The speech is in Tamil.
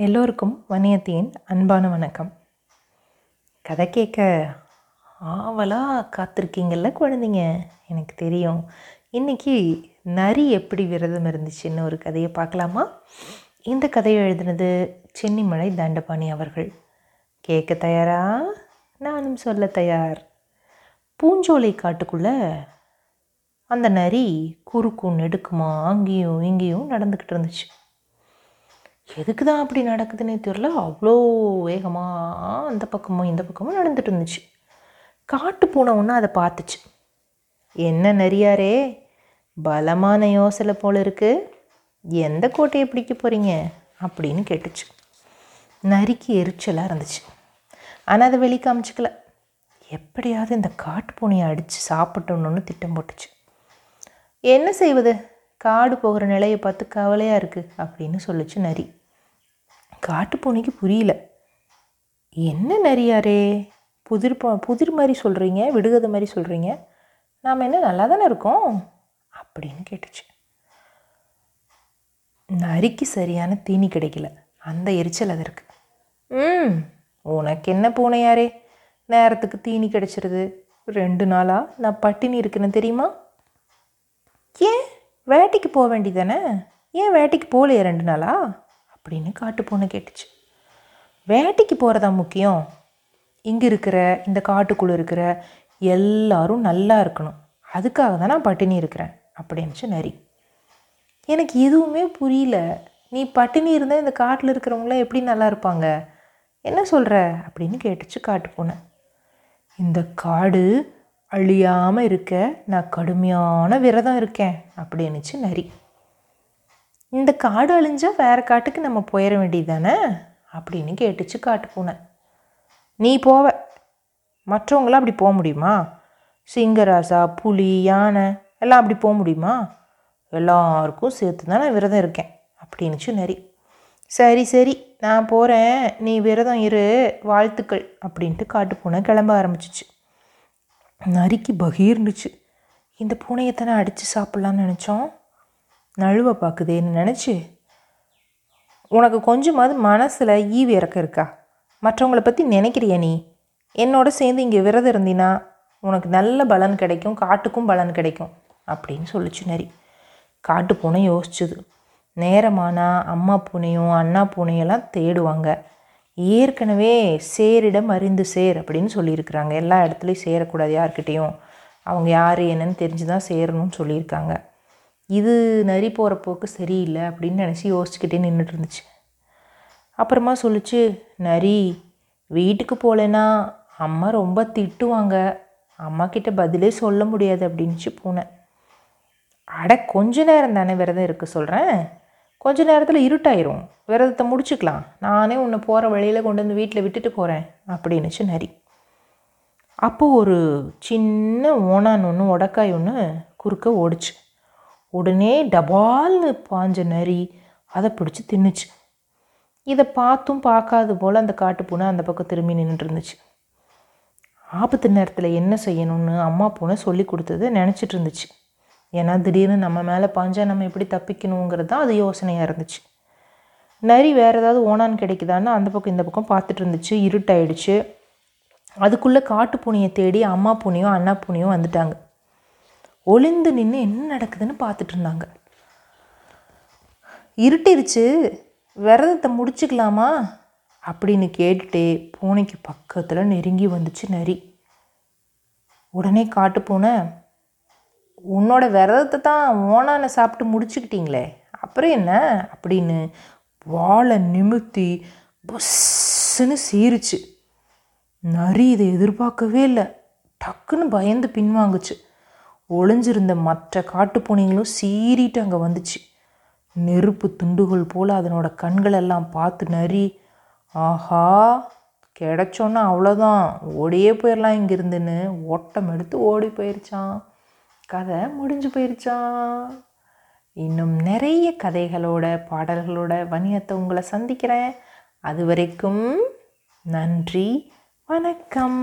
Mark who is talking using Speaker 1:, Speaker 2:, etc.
Speaker 1: எல்லோருக்கும் வணியத்தின் அன்பான வணக்கம். கதை கேட்க ஆவலாக காத்திருக்கீங்கள்ல குழந்தைங்க? எனக்கு தெரியும். இன்றைக்கி நரி எப்படி விரதம் இருந்துச்சுன்னு ஒரு கதையை பார்க்கலாமா? இந்த கதையை எழுதினது சென்னிமலை தண்டபாணி அவர்கள். கேட்க தயாரா? நானும் சொல்ல தயார். பூஞ்சோலை காட்டுக்குள்ளே அந்த நரி குறுக்கும் நெடுக்குமா அங்கேயும் இங்கேயும் நடந்துக்கிட்டு இருந்துச்சு. எதுக்கு தான் அப்படி நடக்குதுன்னே தெரில அவ்வளோ வேகமாக அந்த பக்கமும் இந்த பக்கமும் நடந்துட்டு இருந்துச்சு. காட்டு பூனை ஒன்று அதை பார்த்துச்சு. என்ன நரியாரே பலமான யோசனை போல் இருக்குது எந்த கோட்டையை பிடிக்க போகிறீங்க அப்படின்னு கேட்டுச்சு. நரிக்கு எரிச்சலாக இருந்துச்சு. ஆனால் அதை வெளி காமிச்சிக்கல. எப்படியாவது இந்த காட்டு பூனையை அடித்து சாப்பிட்டோன்னு திட்டம் போட்டுச்சு. என்ன செய்வது? காடு போகிற நிலையை பார்த்து கவலையாக இருக்குது அப்படின்னு சொல்லிச்சு நரி. காட்டுப்பூனைக்கு புரியல. என்ன நரியாரே? புதிர் ப- புதிர் மாதிரி சொல்கிறீங்க விடுகதை மாதிரி சொல்கிறீங்க நாம் என்ன நல்லா தானே இருக்கோம்? அப்படின்னு கேட்டுச்சு. நரிக்கு சரியான தீனி கிடைக்கல. அந்த எரிச்சல் அது ம் உனக்கு என்ன பூனையாரே? நேரத்துக்கு தீனி கிடைச்சிருது. ரெண்டு நாளாக நான் பட்டினி இருக்குன்னு தெரியுமா? ஏன்? வேட்டைக்கு போக வேண்டியதானே ஏன் வேட்டைக்கு போகலையே ரெண்டு நாளா? அப்படின்னு காட்டு கேட்டுச்சு. வேட்டைக்கு போகிறதா முக்கியம்? இங்கே இருக்கிற இந்த காட்டுக்குள்ளே இருக்கிற எல்லாரும் நல்லா இருக்கணும். அதுக்காக தான் நான் பட்டினி இருக்கிறேன் அப்படின்னுச்சு நரி. எனக்கு எதுவுமே புரியல. நீ பட்டினி இருந்தால் இந்த காட்டில் இருக்கிறவங்களாம் எப்படி நல்லா இருப்பாங்க? என்ன சொல்கிற அப்படின்னு கேட்டுச்சு காட்டு பூனை இந்த காடு அழியாமல் இருக்க நான் கடுமையான விரதம் இருக்கேன் அப்படின்னுச்சு நரி. இந்த காடு அழிஞ்சா வேறு காட்டுக்கு நம்ம போயிட வேண்டியதானே அப்படின்னு கேட்டுச்சு காட்டு பூனை. நீ போவ. மற்றவங்களாம் அப்படி போக முடியுமா? சிங்கராசா புலி யானை எல்லாம் அப்படி போக முடியுமா? எல்லாருக்கும் சேர்த்து தான் நான் விரதம் இருக்கேன் அப்படின்னுச்சு நரி. சரி சரி நான் போகிறேன் நீ விரதம் இரு வாழ்த்துக்கள் அப்படின்ட்டு காட்டு பூனை கிளம்ப ஆரம்பிச்சிச்சு. நரிக்கு பகீர்னுச்சு இந்த பூனையை தானே அடித்து சாப்பிட்லான்னு நினச்சோம்? நழுவ பார்க்குதேன்னு நினச்சி உனக்கு கொஞ்சமாவது மனசில் ஈவி இறக்க இருக்கா? மற்றவங்கள பற்றி நினைக்கிறியா நீ? என்னோட சேர்ந்து இங்கே விரதம் இருந்தினா உனக்கு நல்ல பலன் கிடைக்கும் காட்டுக்கும் பலன் கிடைக்கும் அப்படின்னு சொல்லிச்சு நரி. காட்டு பூனை யோசிச்சுது. நேரமானா அம்மா பூனையும் அண்ணா பூனையெல்லாம் தேடுவாங்க. ஏற்கனவே சேரிடம் அறிந்து சேர் அப்படின்னு சொல்லியிருக்கிறாங்க. எல்லா இடத்துலையும் சேரக்கூடாது யார்கிட்டேயும். அவங்க யார் என்னன்னு தெரிஞ்சு தான் சேரணும்னு சொல்லியிருக்காங்க. இது நரி போகிற போக்கு சரியில்லை அப்படின்னு நினச்சி யோசிச்சுக்கிட்டே நின்றுட்டு இருந்துச்சு. அப்புறமா சொல்லுச்சு நரி வீட்டுக்கு போகலன்னா அம்மா ரொம்ப திட்டுவாங்க. அம்மா கிட்ட பதிலே சொல்ல முடியாது அப்படின்ச்சு போனேன் அட கொஞ்ச நேரம் தானே விரதம் இருக்க சொல்கிறேன் கொஞ்ச நேரத்தில் இருட்டாயிரும். விரதத்தை முடிச்சுக்கலாம். நானே உன்னை போகிற வழியில் கொண்டு வந்து வீட்டில் விட்டுட்டு போகிறேன் அப்படின்னுச்சு நரி. அப்போது ஒரு சின்ன ஓனான் ஒன்று உடக்காய் ஒன்று குறுக்க ஓடிச்சு. உடனே டபால்னு பாஞ்ச நரி அதை பிடிச்சி தின்னுச்சு. இதை பார்த்தும் பார்க்காது போல் அந்த காட்டுப்பூனை அந்த பக்கம் திரும்பி நின்றுட்டு இருந்துச்சு. ஆபத்து நேரத்தில் என்ன செய்யணும்னு அம்மா பூனை சொல்லி கொடுத்தது நினச்சிட்டு இருந்துச்சு. ஏன்னா திடீர்னு நம்ம மேலே பாஞ்சா நம்ம எப்படி தப்பிக்கணுங்கிறது தான் அது யோசனையாக இருந்துச்சு. நரி வேறு ஏதாவது ஓனான் கிடைக்குதான்னு அந்த பக்கம் இந்த பக்கம் பார்த்துட்டு இருந்துச்சு. இருட்டாயிடுச்சு. அதுக்குள்ளே காட்டு பூனையை தேடி அம்மா பூனையும் அண்ணா பூனையும் வந்துட்டாங்க. ஒளிந்து நின்று என்ன நடக்குதுன்னு பார்த்துட்டு இருந்தாங்க. இருட்டிருச்சு விரதத்தை முடிச்சுக்கலாமா? அப்படின்னு கேட்டுட்டே பூனைக்கு பக்கத்தில் நெருங்கி வந்துச்சு நரி. உடனே காட்டு பூனை உன்னோட விரதத்தை தான் ஓனான சாப்பிட்டு முடிச்சுக்கிட்டீங்களே அப்புறம் என்ன? அப்படின்னு வாழை நிமித்தி புஸ்ஸுன்னு சீருச்சு நரி இதை எதிர்பார்க்கவே இல்லை. டக்குன்னு பயந்து பின்வாங்குச்சு. ஒளிஞ்சிருந்த மற்ற காட்டுப்பூனைகளும் சீறிட்டு அங்கே வந்துச்சு. நெருப்பு துண்டுகள் போல் அதனோட கண்களெல்லாம் பார்த்து நரி ஆஹா கிடைச்சோன்னா அவ்வளோதான் ஓடியே போயிடலாம் இங்கேருந்துன்னு ஓட்டம் எடுத்து ஓடி போயிருச்சான் கதை முடிஞ்சு போயிருச்சான் இன்னும் நிறைய கதைகளோட பாடல்களோட வணிகத்தை உங்களை சந்திக்கிறேன். அது வரைக்கும் நன்றி வணக்கம்.